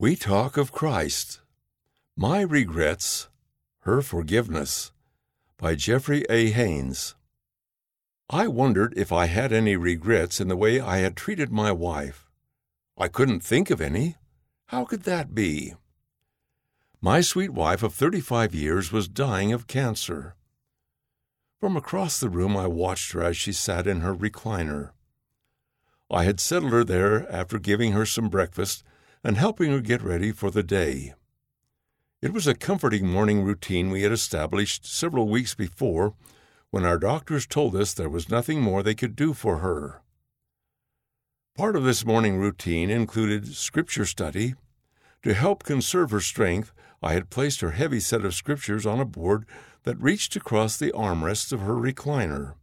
We talk of Christ. My Regrets, Her Forgiveness by Jeffrey A. Haynes. I wondered if I had any regrets in the way I had treated my wife. I couldn't think of any. How could that be? My sweet wife of 35 years was dying of cancer. From across the room, I watched her as she sat in her recliner. I had settled her there after giving her some breakfast and helping her get ready for the day. It was a comforting morning routine we had established several weeks before when our doctors told us there was nothing more they could do for her. Part of this morning routine included scripture study. To help conserve her strength, I had placed her heavy set of scriptures on a board that reached across the armrests of her recliner.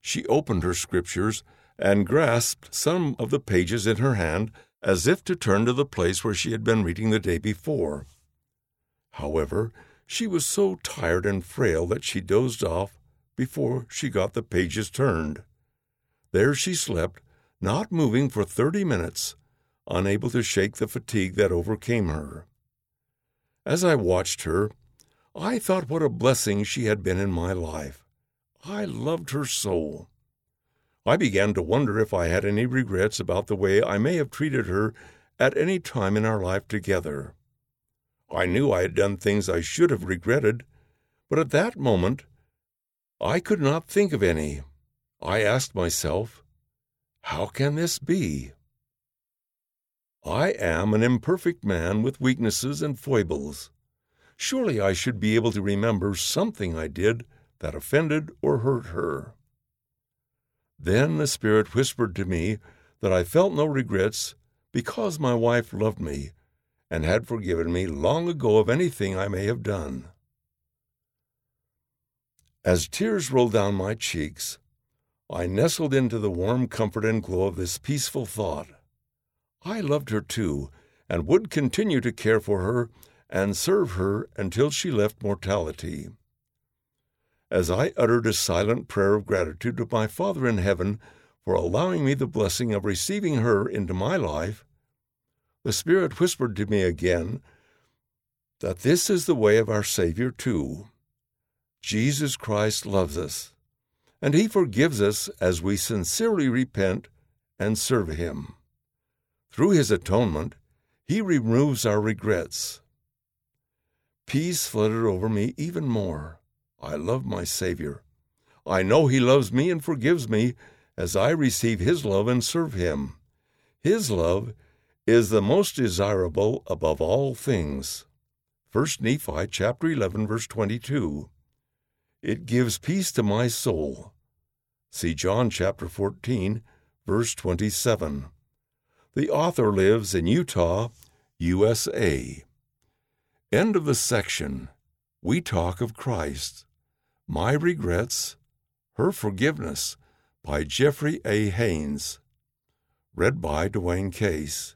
She opened her scriptures and grasped some of the pages in her hand as if to turn to the place where she had been reading the day before. However, she was so tired and frail that she dozed off before she got the pages turned. There she slept, not moving for thirty minutes, unable to shake the fatigue that overcame her. As I watched her, I thought what a blessing she had been in my life. I loved her so. I began to wonder if I had any regrets about the way I may have treated her at any time in our life together. I knew I had done things I should have regretted, but at that moment I could not think of any. I asked myself, How can this be? I am an imperfect man with weaknesses and foibles. Surely I should be able to remember something I did that offended or hurt her. Then the Spirit whispered to me that I felt no regrets because my wife loved me and had forgiven me long ago of anything I may have done. As tears rolled down my cheeks, I nestled into the warm comfort and glow of this peaceful thought. I loved her too, and would continue to care for her and serve her until she left mortality as I uttered a silent prayer of gratitude to my Father in heaven for allowing me the blessing of receiving her into my life, the Spirit whispered to me again that this is the way of our Savior too. Jesus Christ loves us, and He forgives us as we sincerely repent and serve Him. Through His atonement, He removes our regrets. Peace flooded over me even more. I love my Savior. I know He loves me and forgives me as I receive His love and serve Him. His love is the most desirable above all things. 1 Nephi chapter 11 verse 22. It gives peace to my soul. See John chapter 14 verse 27. The author lives in Utah, USA. End of the section. We talk of Christ. My Regrets, Her Forgiveness by Jeffrey A. Haynes. Read by Dwayne Case.